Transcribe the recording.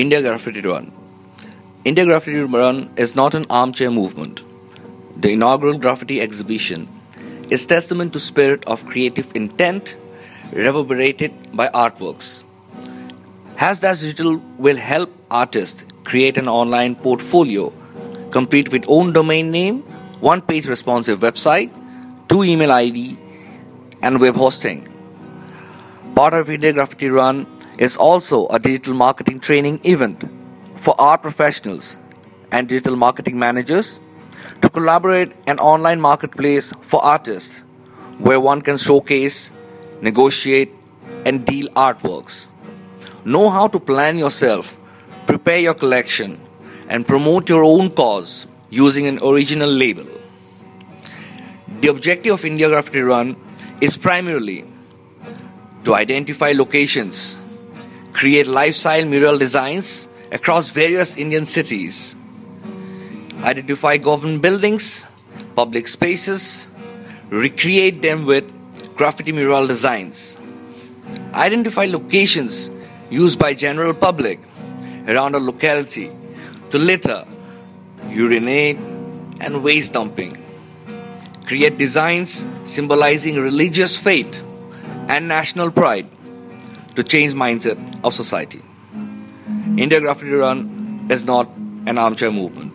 India Graffiti Run. India Graffiti Run is not an armchair movement. The inaugural graffiti exhibition is testament to spirit of creative intent reverberated by artworks. Hasdash Digital will help artists create an online portfolio, complete with own domain name, one page responsive website, two email ID, and web hosting. Part of India Graffiti Run is also a digital marketing training event for art professionals and digital marketing managers to collaborate an online marketplace for artists where one can showcase, negotiate, and deal artworks. Know how to plan yourself, prepare your collection, and promote your own cause using an original label. The objective of India Graffiti Run is primarily to identify locations, create lifestyle mural designs across various Indian cities, identify government buildings, public spaces, recreate them with graffiti mural designs, identify locations used by general public around a locality to litter, urinate, and waste dumping. Create designs symbolizing religious faith and national pride to change mindset of society. India Graffiti Run is not an armchair movement.